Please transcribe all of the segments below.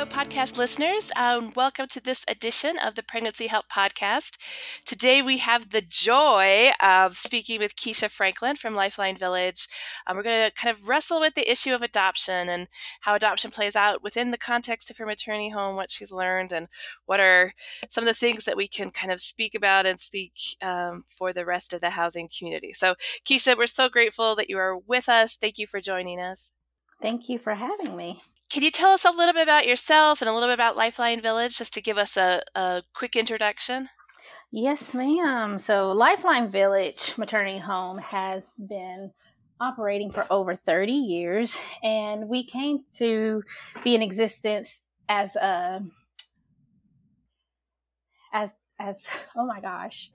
Hello, podcast listeners. Um, welcome to this edition of the Pregnancy Help Podcast. Today we have the joy of speaking with Keisha Franklin from Lifeline Village. Um, we're going to kind of wrestle with the issue of adoption and how adoption plays out within the context of her maternity home, what she's learned, and what are some of the things that we can kind of speak about and speak um, for the rest of the housing community. So, Keisha, we're so grateful that you are with us. Thank you for joining us. Thank you for having me. Can you tell us a little bit about yourself and a little bit about Lifeline Village, just to give us a, a quick introduction? Yes, ma'am. So, Lifeline Village Maternity Home has been operating for over 30 years, and we came to be in existence as a as as oh my gosh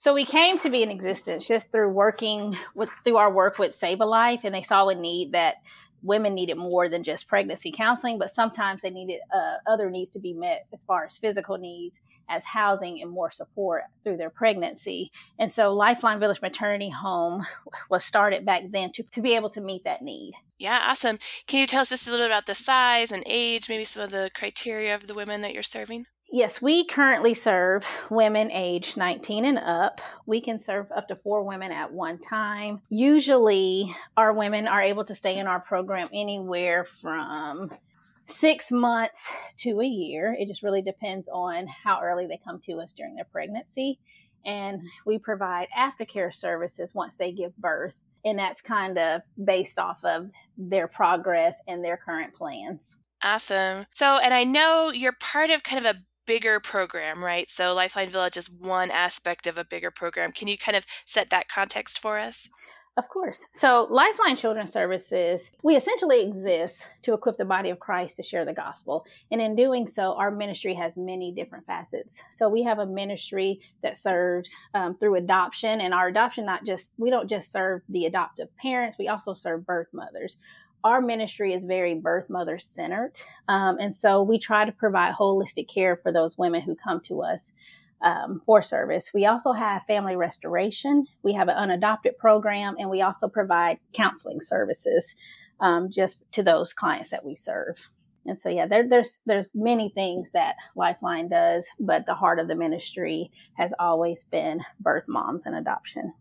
So we came to be in existence just through working with through our work with Save a Life, and they saw a need that women needed more than just pregnancy counseling, but sometimes they needed uh, other needs to be met as far as physical needs, as housing and more support through their pregnancy. And so Lifeline Village Maternity Home was started back then to, to be able to meet that need. Yeah, awesome. Can you tell us just a little bit about the size and age, maybe some of the criteria of the women that you're serving? Yes, we currently serve women aged 19 and up. We can serve up to four women at one time. Usually, our women are able to stay in our program anywhere from six months to a year. It just really depends on how early they come to us during their pregnancy. And we provide aftercare services once they give birth. And that's kind of based off of their progress and their current plans. Awesome. So, and I know you're part of kind of a bigger program, right? So Lifeline Village is one aspect of a bigger program. Can you kind of set that context for us? Of course. So, Lifeline Children's Services, we essentially exist to equip the body of Christ to share the gospel. And in doing so, our ministry has many different facets. So, we have a ministry that serves um, through adoption, and our adoption, not just, we don't just serve the adoptive parents, we also serve birth mothers our ministry is very birth mother centered. Um, and so we try to provide holistic care for those women who come to us um, for service. We also have family restoration, we have an unadopted program, and we also provide counseling services um, just to those clients that we serve. And so, yeah, there, there's there's many things that Lifeline does, but the heart of the ministry has always been birth moms and adoption.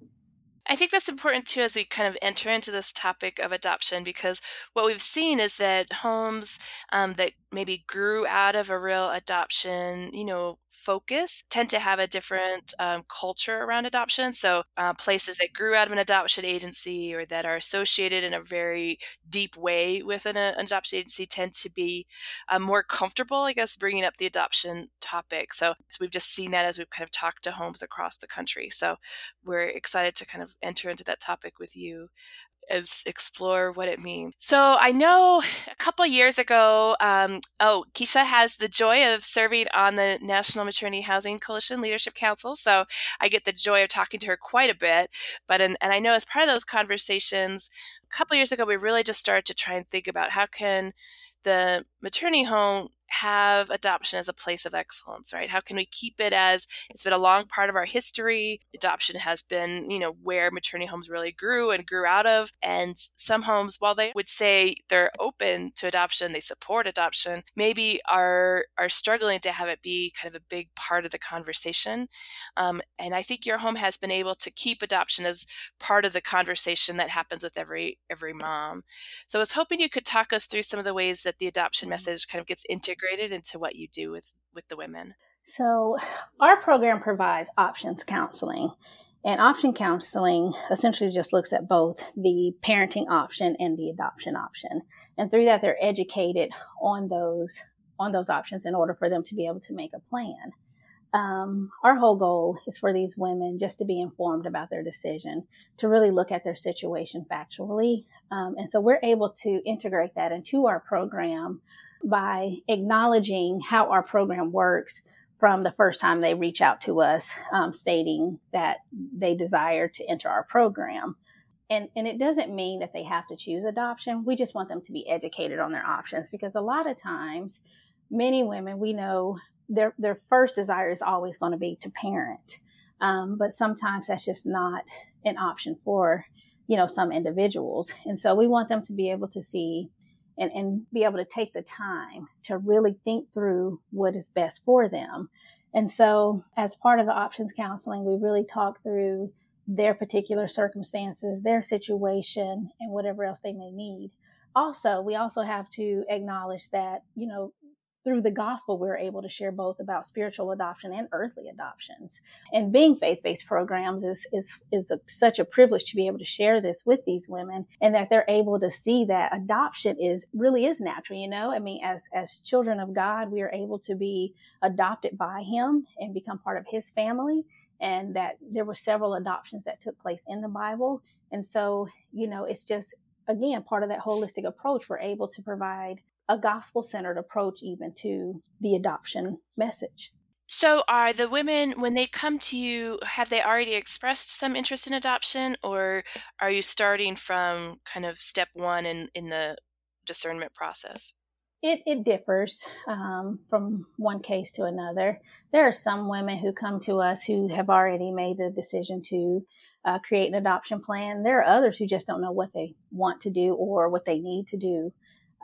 I think that's important too as we kind of enter into this topic of adoption because what we've seen is that homes um, that maybe grew out of a real adoption, you know, focus tend to have a different um, culture around adoption. So, uh, places that grew out of an adoption agency or that are associated in a very deep way with an, uh, an adoption agency tend to be uh, more comfortable, I guess, bringing up the adoption topic. So, so, we've just seen that as we've kind of talked to homes across the country. So, we're excited to kind of enter into that topic with you and explore what it means. So I know a couple years ago, um, oh, Keisha has the joy of serving on the National Maternity Housing Coalition Leadership Council. So I get the joy of talking to her quite a bit. But and I know as part of those conversations, a couple years ago, we really just started to try and think about how can the maternity home have adoption as a place of excellence, right? How can we keep it as it's been a long part of our history? Adoption has been, you know, where maternity homes really grew and grew out of. And some homes, while they would say they're open to adoption, they support adoption, maybe are are struggling to have it be kind of a big part of the conversation. Um, and I think your home has been able to keep adoption as part of the conversation that happens with every every mom. So I was hoping you could talk us through some of the ways that the adoption mm-hmm. message kind of gets integrated integrated into what you do with with the women? So, our program provides options counseling. And option counseling essentially just looks at both the parenting option and the adoption option. And through that they're educated on those on those options in order for them to be able to make a plan. Um, our whole goal is for these women just to be informed about their decision, to really look at their situation factually. Um, and so we're able to integrate that into our program by acknowledging how our program works from the first time they reach out to us, um, stating that they desire to enter our program. And, and it doesn't mean that they have to choose adoption. We just want them to be educated on their options because a lot of times, many women we know their their first desire is always going to be to parent, um, but sometimes that's just not an option for you know some individuals. And so we want them to be able to see and, and be able to take the time to really think through what is best for them. And so, as part of the options counseling, we really talk through their particular circumstances, their situation, and whatever else they may need. Also, we also have to acknowledge that, you know, through the gospel, we're able to share both about spiritual adoption and earthly adoptions. And being faith-based programs is is is a, such a privilege to be able to share this with these women, and that they're able to see that adoption is really is natural. You know, I mean, as as children of God, we are able to be adopted by Him and become part of His family. And that there were several adoptions that took place in the Bible. And so, you know, it's just again part of that holistic approach we're able to provide a gospel centered approach even to the adoption message. So, are the women, when they come to you, have they already expressed some interest in adoption, or are you starting from kind of step one in, in the discernment process? It, it differs um, from one case to another. There are some women who come to us who have already made the decision to uh, create an adoption plan. There are others who just don't know what they want to do or what they need to do.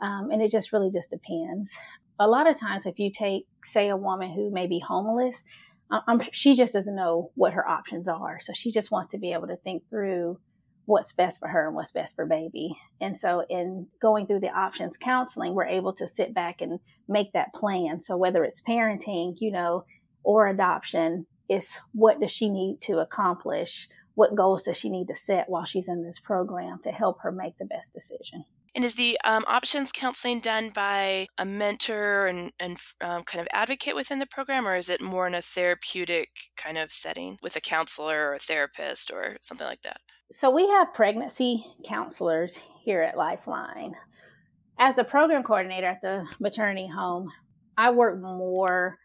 Um, and it just really just depends. A lot of times, if you take, say, a woman who may be homeless, I'm, she just doesn't know what her options are. So she just wants to be able to think through what's best for her and what's best for baby. And so in going through the options counseling, we're able to sit back and make that plan. So whether it's parenting, you know, or adoption, it's what does she need to accomplish? What goals does she need to set while she's in this program to help her make the best decision? And is the um, options counseling done by a mentor and, and um, kind of advocate within the program, or is it more in a therapeutic kind of setting with a counselor or a therapist or something like that? So we have pregnancy counselors here at Lifeline. As the program coordinator at the maternity home, I work more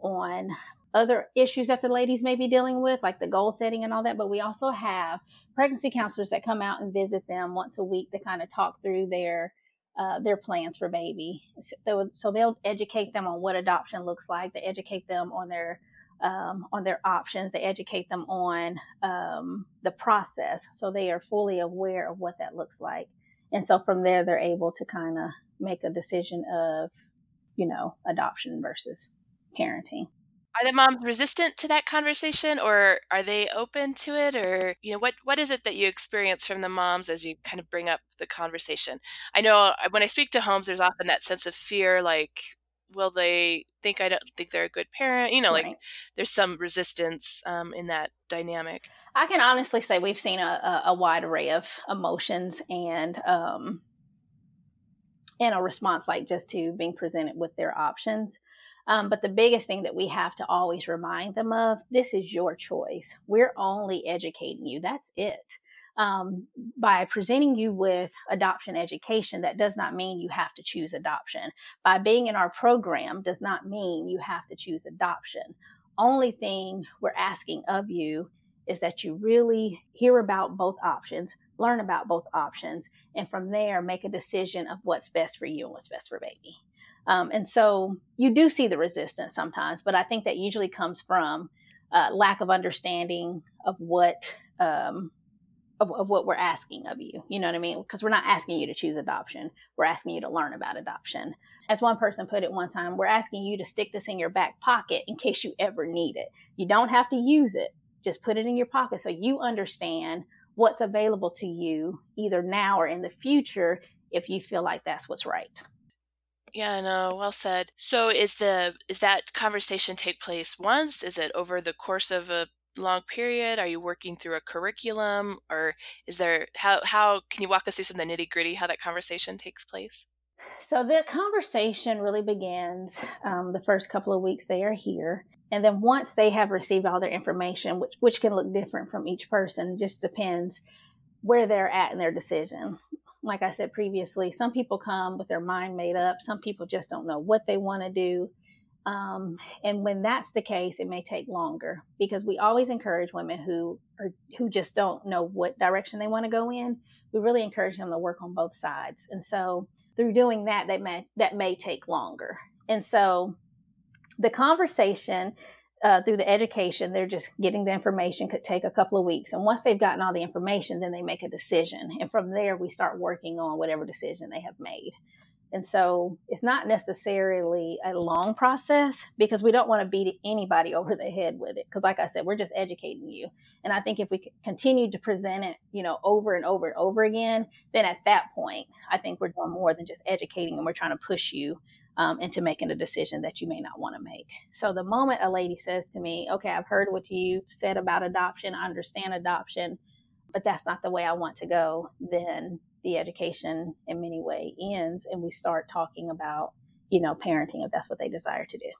on other issues that the ladies may be dealing with, like the goal setting and all that. But we also have pregnancy counselors that come out and visit them once a week to kind of talk through their uh, their plans for baby. So, so they'll educate them on what adoption looks like. They educate them on their um, on their options. They educate them on um, the process, so they are fully aware of what that looks like. And so from there, they're able to kind of make a decision of, you know, adoption versus parenting are the moms resistant to that conversation or are they open to it or you know what what is it that you experience from the moms as you kind of bring up the conversation? I know uh, when i speak to homes there's often that sense of fear like will they think i don't think they're a good parent? You know right. like there's some resistance um, in that dynamic. I can honestly say we've seen a, a wide array of emotions and um and a response like just to being presented with their options um, but the biggest thing that we have to always remind them of this is your choice. We're only educating you. That's it. Um, by presenting you with adoption education, that does not mean you have to choose adoption. By being in our program does not mean you have to choose adoption. Only thing we're asking of you is that you really hear about both options, learn about both options, and from there make a decision of what's best for you and what's best for baby. Um, and so you do see the resistance sometimes, but I think that usually comes from uh, lack of understanding of what um, of, of, what we're asking of you. You know what I mean? Because we're not asking you to choose adoption; we're asking you to learn about adoption. As one person put it one time, we're asking you to stick this in your back pocket in case you ever need it. You don't have to use it; just put it in your pocket so you understand what's available to you either now or in the future if you feel like that's what's right. Yeah, no, well said. So is the is that conversation take place once? Is it over the course of a long period? Are you working through a curriculum or is there how how can you walk us through some of the nitty-gritty how that conversation takes place? So the conversation really begins um, the first couple of weeks they are here. And then once they have received all their information, which, which can look different from each person, just depends where they're at in their decision like I said previously, some people come with their mind made up. Some people just don't know what they want to do. Um, and when that's the case, it may take longer because we always encourage women who are who just don't know what direction they want to go in. We really encourage them to work on both sides. And so through doing that, they may that may take longer. And so the conversation uh, through the education, they're just getting the information could take a couple of weeks. And once they've gotten all the information, then they make a decision. And from there, we start working on whatever decision they have made. And so it's not necessarily a long process because we don't want to beat anybody over the head with it. Because, like I said, we're just educating you. And I think if we continue to present it, you know, over and over and over again, then at that point, I think we're doing more than just educating and we're trying to push you um, into making a decision that you may not want to make. So the moment a lady says to me, okay, I've heard what you've said about adoption, I understand adoption, but that's not the way I want to go, then the education in many way ends and we start talking about you know parenting if that's what they desire to do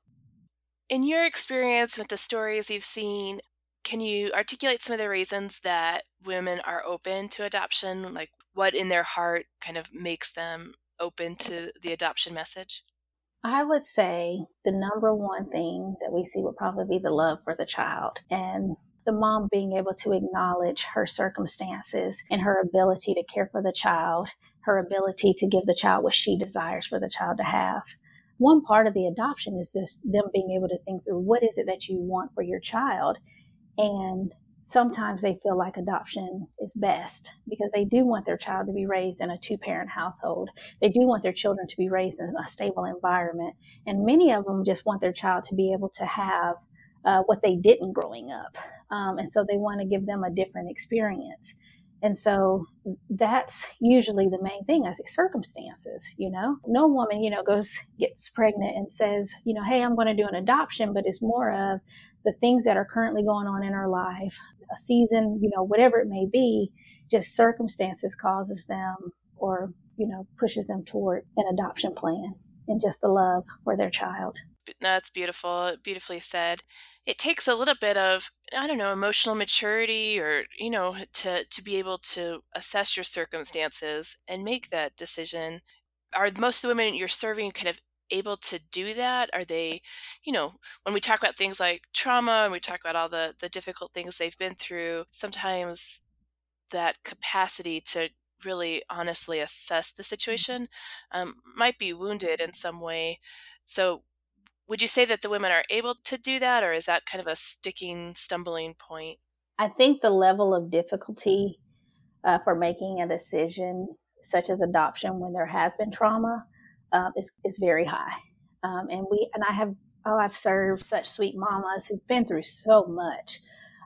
in your experience with the stories you've seen can you articulate some of the reasons that women are open to adoption like what in their heart kind of makes them open to the adoption message I would say the number one thing that we see would probably be the love for the child. And the mom being able to acknowledge her circumstances and her ability to care for the child, her ability to give the child what she desires for the child to have. One part of the adoption is this them being able to think through what is it that you want for your child. And sometimes they feel like adoption is best because they do want their child to be raised in a two parent household. They do want their children to be raised in a stable environment. And many of them just want their child to be able to have uh, what they didn't growing up. Um, and so they want to give them a different experience. And so that's usually the main thing I say circumstances, you know. No woman, you know, goes gets pregnant and says, you know, hey, I'm going to do an adoption, but it's more of the things that are currently going on in her life, a season, you know, whatever it may be, just circumstances causes them or, you know, pushes them toward an adoption plan and just the love for their child. That's beautiful, beautifully said. It takes a little bit of I don't know emotional maturity, or you know, to to be able to assess your circumstances and make that decision. Are most of the women you're serving kind of able to do that? Are they, you know, when we talk about things like trauma and we talk about all the the difficult things they've been through, sometimes that capacity to really honestly assess the mm-hmm. situation um, might be wounded in some way. So would you say that the women are able to do that, or is that kind of a sticking, stumbling point? I think the level of difficulty uh, for making a decision, such as adoption, when there has been trauma, uh, is is very high. Um, and we and I have oh I've served such sweet mamas who've been through so much,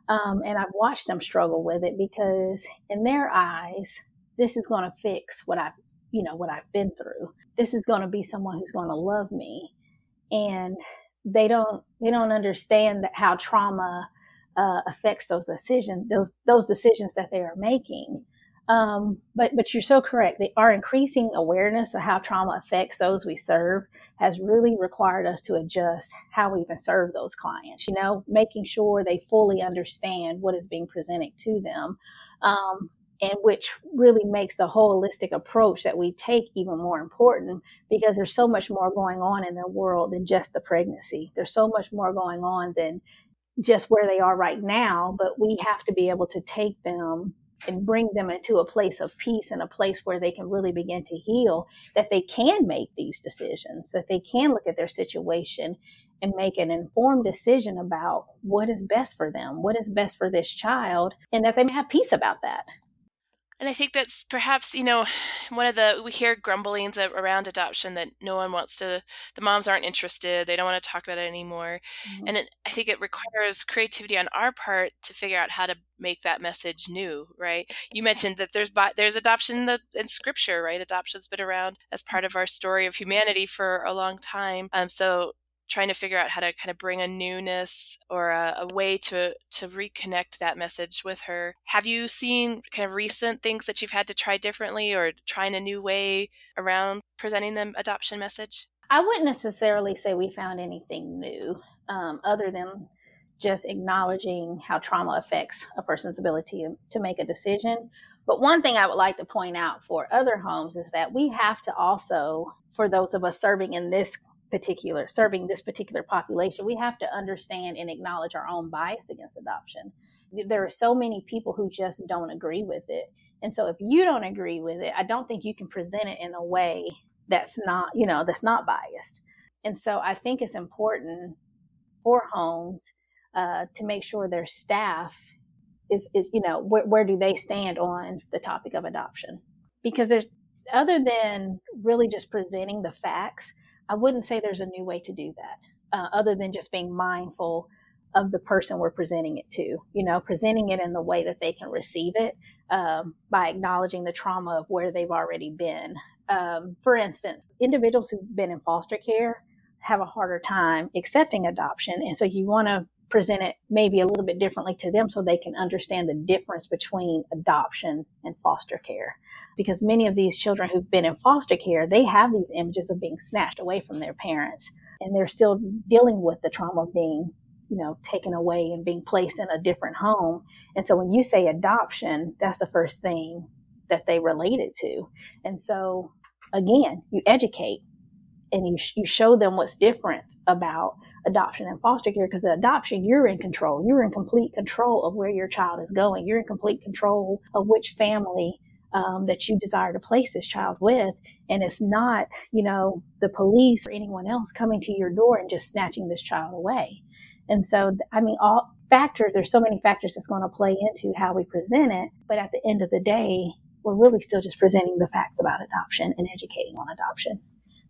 um, and I've watched them struggle with it because in their eyes, this is going to fix what I've you know what I've been through. This is going to be someone who's going to love me and they don't they don't understand that how trauma uh, affects those decisions those those decisions that they are making. Um, but but you're so correct. The, our increasing awareness of how trauma affects those we serve has really required us to adjust how we even serve those clients you know making sure they fully understand what is being presented to them. Um, and which really makes the holistic approach that we take even more important because there's so much more going on in the world than just the pregnancy. There's so much more going on than just where they are right now, but we have to be able to take them and bring them into a place of peace and a place where they can really begin to heal, that they can make these decisions, that they can look at their situation and make an informed decision about what is best for them, what is best for this child, and that they may have peace about that. And I think that's perhaps, you know, one of the, we hear grumblings around adoption that no one wants to, the moms aren't interested, they don't want to talk about it anymore. Mm-hmm. And it, I think it requires creativity on our part to figure out how to make that message new, right? You mentioned that there's there's adoption in, the, in scripture, right? Adoption's been around as part of our story of humanity for a long time. Um, so trying to figure out how to kind of bring a newness or a, a, way to to reconnect that message with her. Have you seen kind of recent things that you've had to try differently or trying a new way around presenting the adoption message? I wouldn't necessarily say we found anything new, um, other than just acknowledging how trauma affects a person's ability to make a decision. But one thing I would like to point out for other homes is that we have to also, for those of us serving in this particular serving this particular population we have to understand and acknowledge our own bias against adoption. There are so many people who just don't agree with it. And so if you don't agree with it i don't think you can present it in a way that's not you know that's not biased. And so i think it's important for homes uh, to make sure their staff is, is you know where, where do they stand on the topic of adoption? Because there's other than really just presenting the facts, I wouldn't say there's a new way to do that, uh, other than just being mindful of the person we're presenting it to. You know, presenting it in the way that they can receive it um, by acknowledging the trauma of where they've already been. Um, for instance, individuals who've been in foster care have a harder time accepting adoption. And so you want to present it maybe a little bit differently to them so they can understand the difference between adoption and foster care. Because many of these children who've been in foster care, they have these images of being snatched away from their parents and they're still dealing with the trauma of being, you know, taken away and being placed in a different home. And so when you say adoption, that's the first thing that they relate it to. And so again, you educate and you, you show them what's different about adoption and foster care because adoption you're in control. You're in complete control of where your child is going. You're in complete control of which family um, that you desire to place this child with. And it's not you know the police or anyone else coming to your door and just snatching this child away. And so i mean all factors there's so many factors that's going to play into how we present it. But at the end of the day we're really still just presenting the facts about adoption and educating on adoption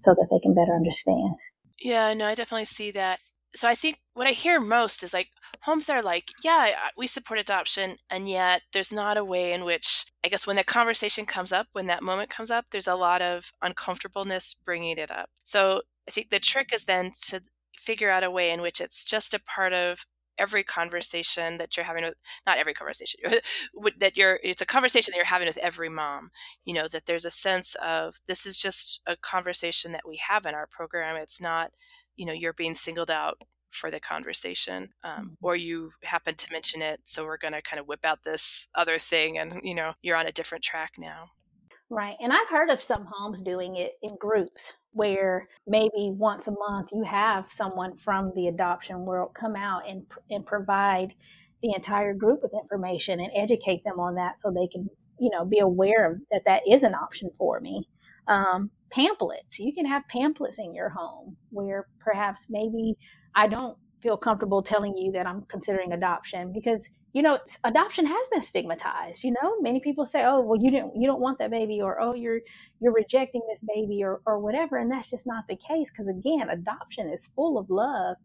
so that they can better understand. Yeah, no, I definitely see that. So I think what I hear most is like homes are like, yeah, we support adoption, and yet there's not a way in which I guess when that conversation comes up, when that moment comes up, there's a lot of uncomfortableness bringing it up. So I think the trick is then to figure out a way in which it's just a part of every conversation that you're having with not every conversation that you're it's a conversation that you're having with every mom you know that there's a sense of this is just a conversation that we have in our program it's not you know you're being singled out for the conversation um, mm-hmm. or you happen to mention it so we're going to kind of whip out this other thing and you know you're on a different track now Right. And I've heard of some homes doing it in groups where maybe once a month you have someone from the adoption world come out and, and provide the entire group with information and educate them on that so they can, you know, be aware of that that is an option for me. Um, pamphlets. You can have pamphlets in your home where perhaps maybe I don't feel comfortable telling you that I'm considering adoption because you know adoption has been stigmatized you know? Many people say oh well you didn't you don't want that baby or oh you're you're rejecting this baby or or whatever and that's just not the case because again adoption is full of love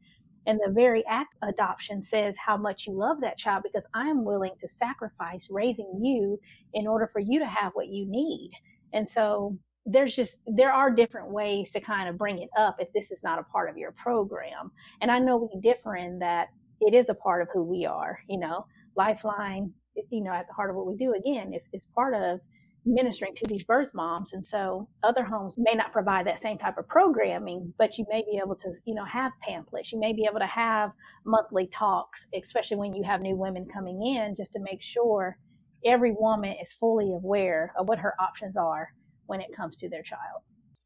and the very act adoption says how much you love that child because I am willing to sacrifice raising you in order for you to have what you need and so there's just there are different ways to kind of bring it up if this is not a part of your program and i know we differ in that it is a part of who we are you know lifeline you know at the heart of what we do again is, is part of ministering to these birth moms and so other homes may not provide that same type of programming but you may be able to you know have pamphlets you may be able to have monthly talks especially when you have new women coming in just to make sure every woman is fully aware of what her options are when it comes to their child?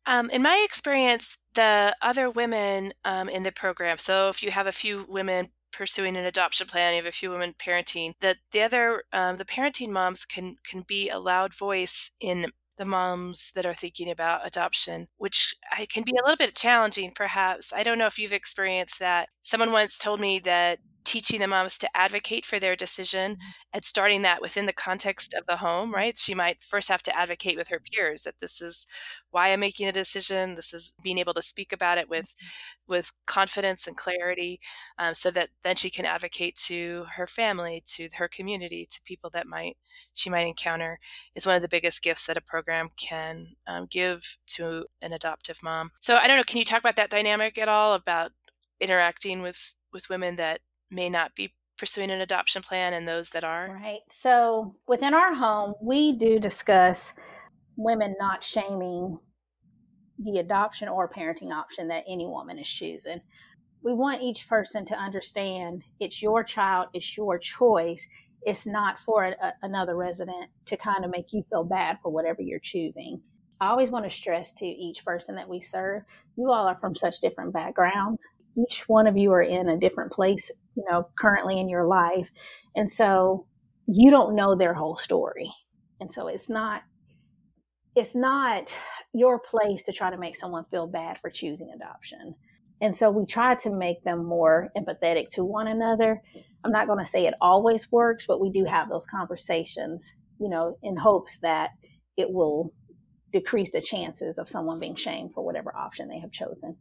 Um, in my experience, the other women um, in the program, so if you have a few women pursuing an adoption plan, you have a few women parenting, that the other, um, the parenting moms can can be a loud voice in the moms that are thinking about adoption, which can be a little bit challenging, perhaps. I don't know if you've experienced that. Someone once told me that teaching the moms to advocate for their decision mm-hmm. and starting that within the context of the home, right? She might first have to advocate with her peers that this is why I'm making a decision. This is being able to speak about it with mm-hmm. with confidence and clarity, um, so that then she can advocate to her family, to her community, to people that might she might encounter. Is one of the biggest gifts that a program can um, give to an adoptive mom. So I don't know. Can you talk about that dynamic at all about interacting with with women that may not be pursuing an adoption plan and those that are? Right. So within our home, we do discuss women not shaming the adoption or parenting option that any woman is choosing. We want each person to understand it's your child, it's your choice. It's not for a, another resident to kind of make you feel bad for whatever you're choosing. I always want to stress to each person that we serve, you all are from such different backgrounds. Each one of you are in a different place you know, currently in your life. And so you don't know their whole story. And so it's not it's not your place to try to make someone feel bad for choosing adoption. And so we try to make them more empathetic to one another. I'm not going to say it always works, but we do have those conversations, you know, in hopes that it will decrease the chances of someone being shamed for whatever option they have chosen.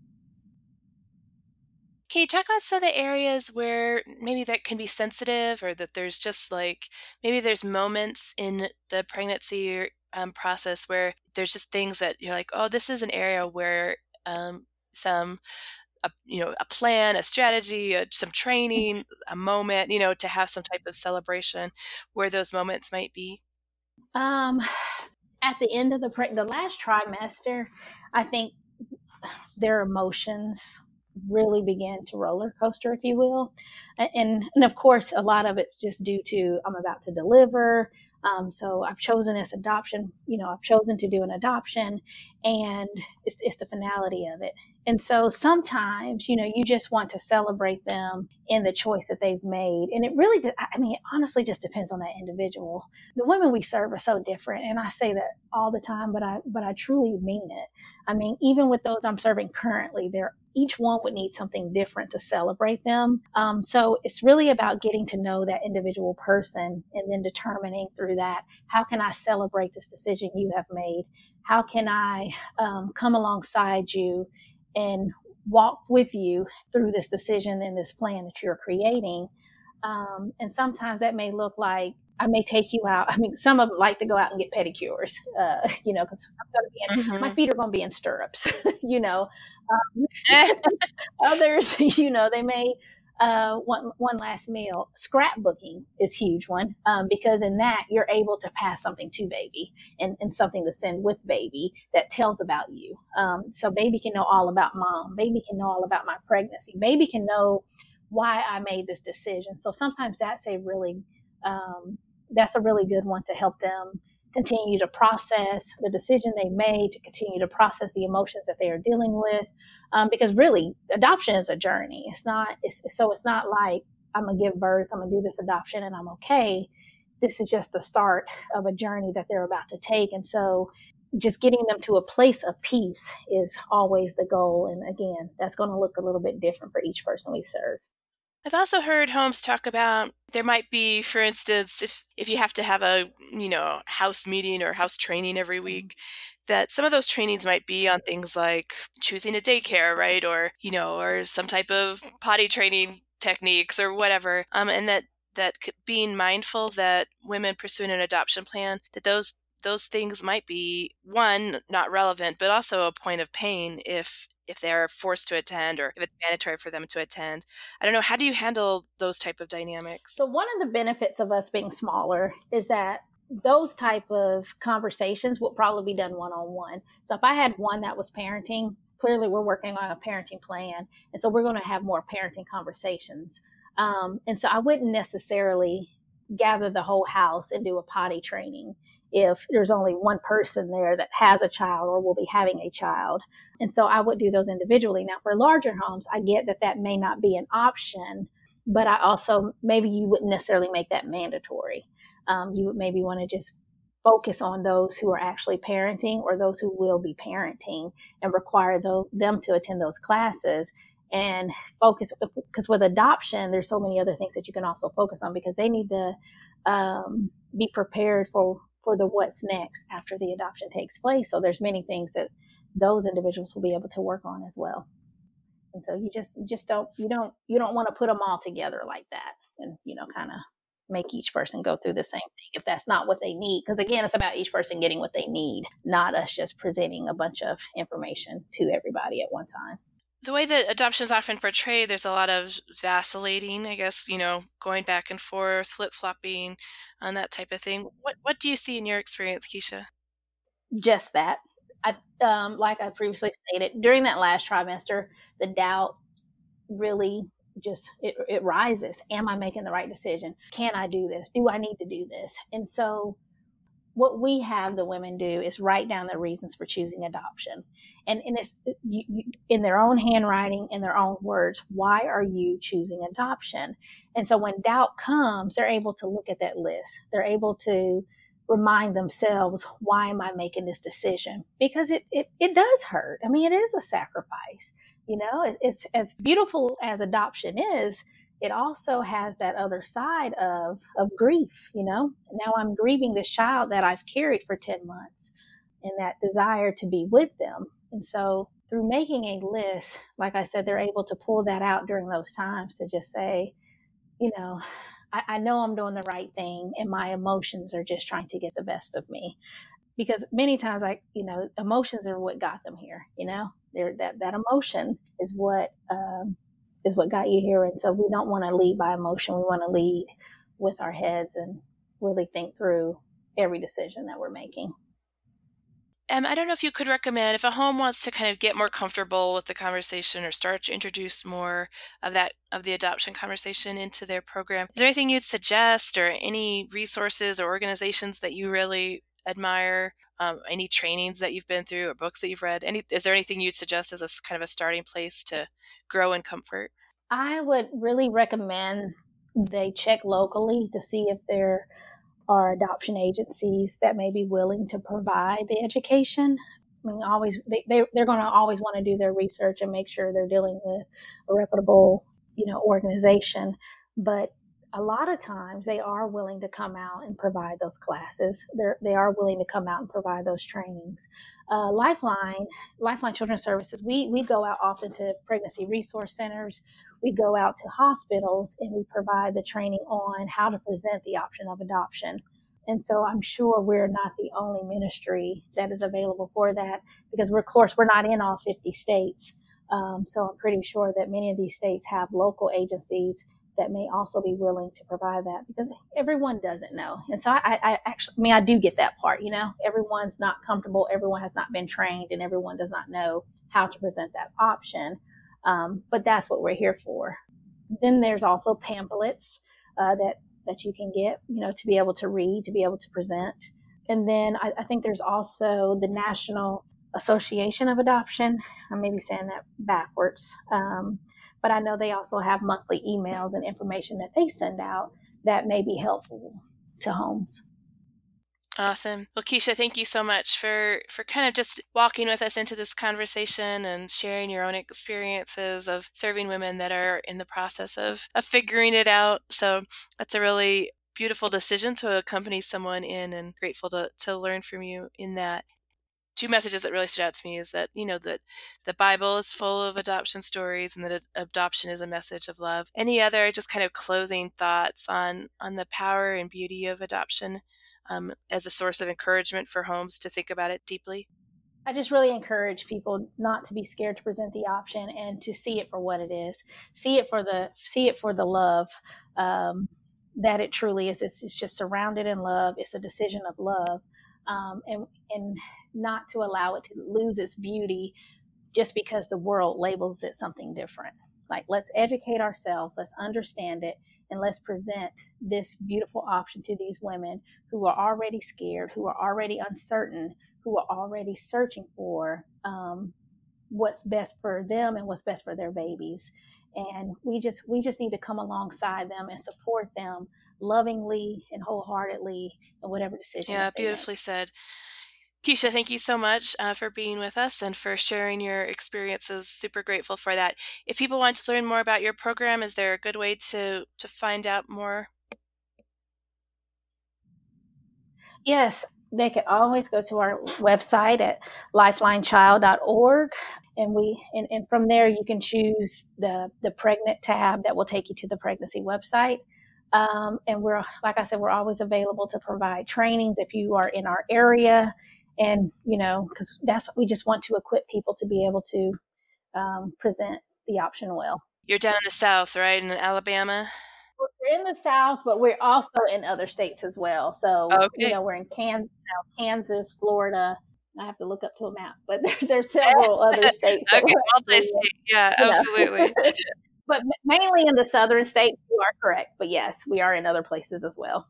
Can you talk about some of the areas where maybe that can be sensitive or that there's just like maybe there's moments in the pregnancy um, process where there's just things that you're like, oh, this is an area where um, some a, you know a plan a strategy a, some training a moment you know to have some type of celebration where those moments might be? Um at the end of the pre- the last trimester i think their emotions really begin to roller coaster if you will and and of course a lot of it's just due to i'm about to deliver um, so I've chosen this adoption, you know, I've chosen to do an adoption and it's, it's the finality of it. And so sometimes, you know, you just want to celebrate them in the choice that they've made. And it really, I mean, honestly just depends on that individual. The women we serve are so different. And I say that all the time, but I, but I truly mean it. I mean, even with those I'm serving currently, they're each one would need something different to celebrate them. Um, so it's really about getting to know that individual person and then determining through that how can I celebrate this decision you have made? How can I um, come alongside you and walk with you through this decision and this plan that you're creating. Um, and sometimes that may look like I may take you out. I mean, some of them like to go out and get pedicures, uh, you know, because I'm going to be in, mm-hmm. my feet are going to be in stirrups, you know. Um, others, you know, they may uh, one one last meal. Scrapbooking is huge one um, because in that you're able to pass something to baby and, and something to send with baby that tells about you. Um, so baby can know all about mom. Baby can know all about my pregnancy. Baby can know why I made this decision. So sometimes that's a really um, that's a really good one to help them continue to process the decision they made, to continue to process the emotions that they are dealing with, um, because really adoption is a journey. It's not it's, so it's not like i'm gonna give birth i'm gonna do this adoption and i'm okay. This is just the start of a journey that they're about to take. And so just getting them to a place of peace is always the goal. And again that's going to look a little bit different for each person we serve I've also heard homes talk about there might be, for instance, if if you have to have a you know house meeting or house training every mm-hmm. week, that some of those trainings might be on things like choosing a daycare, right? Or, you know, or some type of potty training techniques or whatever. Um, and that, that being mindful that women pursuing an adoption plan, that those those things might be one not relevant but also a point of pain if if they're forced to attend or if it's mandatory for them to attend i don't know how do you handle those type of dynamics so one of the benefits of us being smaller is that those type of conversations will probably be done one on one. So if I had one that was parenting, clearly we're working on a parenting plan, and so we're going to have more parenting conversations. Um, and so I wouldn't necessarily gather the whole house and do a potty training if there's only one person there that has a child or will be having a child. And so I would do those individually. Now, for larger homes, I get that that may not be an option, but I also maybe you wouldn't necessarily make that mandatory um, you would maybe want to just focus on those who are actually parenting or those who will be parenting and require them to attend those classes and focus because with adoption there's so many other things that you can also focus on because they need to um, be prepared for for the what's next after the adoption takes place so there's many things that those individuals will be able to work on as well and so you just you just don't you don't you don't want to put them all together like that and you know kind of make each person go through the same thing if that's not what they need. Because again, it's about each person getting what they need, not us just presenting a bunch of information to everybody at one time. The way that adoption is often portrayed, there's a lot of vacillating, I guess, you know, going back and forth, flip flopping, and that type of thing. What what do you see in your experience, Keisha? Just that. I, um, like I previously stated, during that last trimester, the doubt really just it, it rises am i making the right decision can i do this do i need to do this and so what we have the women do is write down the reasons for choosing adoption. And, and it's you, you, in their own handwriting in their own words why are you choosing adoption? And so when doubt comes they're able to look at that list. They're able to remind themselves why am i making this decision? Because it, it, it does hurt. I mean it is a sacrifice you know, it's as beautiful as adoption is, it also has that other side of of grief, you know. Now I'm grieving this child that I've carried for 10 months. and that desire to be with them. And so through making a list, like I said, they're able to pull that out during those times to just say, you know, I, I know I'm doing the right thing and my emotions are just trying to get the best of me. Because many times, I, you know, emotions are what got them here, you know, They're, that, that emotion is what, um, is what got you here. And so we don't want to lead by emotion. We want to lead with our heads and really think through every decision that we're making. Um, I don't know if you could recommend if a home wants to kind of get more comfortable with the conversation or start to introduce more of that of the adoption conversation into their program. Is there anything you'd suggest or any resources or organizations that you really admire? Um, any trainings that you've been through or books that you've read? Any is there anything you'd suggest as a kind of a starting place to grow in comfort? I would really recommend they check locally to see if they're are adoption agencies that may be willing to provide the education. I mean, always they, they they're going to always want to do their research and make sure they're dealing with a reputable, you know, organization. But a lot of times they are willing to come out and provide those classes. They're, they are willing to come out and provide those trainings. Uh, Lifeline, Lifeline Children's Services, we, we go out often to pregnancy resource centers. We go out to hospitals and we provide the training on how to present the option of adoption. And so I'm sure we're not the only ministry that is available for that because of course, we're not in all 50 states. Um, so I'm pretty sure that many of these states have local agencies that may also be willing to provide that because everyone doesn't know. And so I, I, actually, I mean, I do get that part, you know, everyone's not comfortable, everyone has not been trained, and everyone does not know how to present that option. Um, but that's what we're here for. Then there's also pamphlets uh, that that you can get, you know, to be able to read, to be able to present. And then I, I think there's also the National Association of Adoption. I may be saying that backwards. Um, but I know they also have monthly emails and information that they send out that may be helpful to homes. Awesome. Well, Keisha, thank you so much for for kind of just walking with us into this conversation and sharing your own experiences of serving women that are in the process of, of figuring it out. So that's a really beautiful decision to accompany someone in and grateful to, to learn from you in that two messages that really stood out to me is that you know that the bible is full of adoption stories and that adoption is a message of love any other just kind of closing thoughts on on the power and beauty of adoption um, as a source of encouragement for homes to think about it deeply I just really encourage people not to be scared to present the option and to see it for what it is. See it for the see it for the love um, that it truly is. It's, it's just surrounded in love. It's a decision of love, um, and and not to allow it to lose its beauty just because the world labels it something different. Like, let's educate ourselves, let's understand it, and let's present this beautiful option to these women who are already scared, who are already uncertain, who are already searching for um, what's best for them and what's best for their babies. And we just we just need to come alongside them and support them lovingly and wholeheartedly in whatever decision. Yeah, beautifully make. said. Keisha, thank you so much uh, for being with us and for sharing your experiences. Super grateful for that. If people want to learn more about your program, is there a good way to to find out more? Yes, they can always go to our website at lifelinechild.org and we and, and from there you can choose the the pregnant tab that will take you to the pregnancy website um, and we're like i said we're always available to provide trainings if you are in our area and you know because that's we just want to equip people to be able to um, present the option well you're down in the south right in alabama we're in the south but we're also in other states as well so okay. you know we're in kansas, kansas florida I have to look up to a map, but there, there's several other states. okay, multi-state. Yeah, absolutely. but mainly in the southern states, you are correct. But yes, we are in other places as well.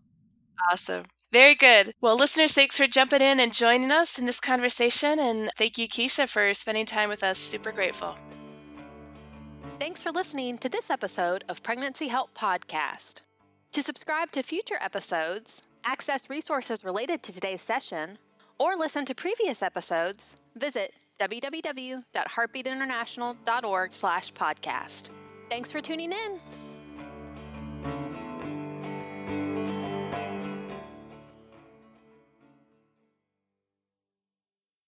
Awesome. Very good. Well, listeners, thanks for jumping in and joining us in this conversation. And thank you, Keisha, for spending time with us. Super grateful. Thanks for listening to this episode of Pregnancy Help Podcast. To subscribe to future episodes, access resources related to today's session, or listen to previous episodes, visit www.heartbeatinternational.org slash podcast. Thanks for tuning in.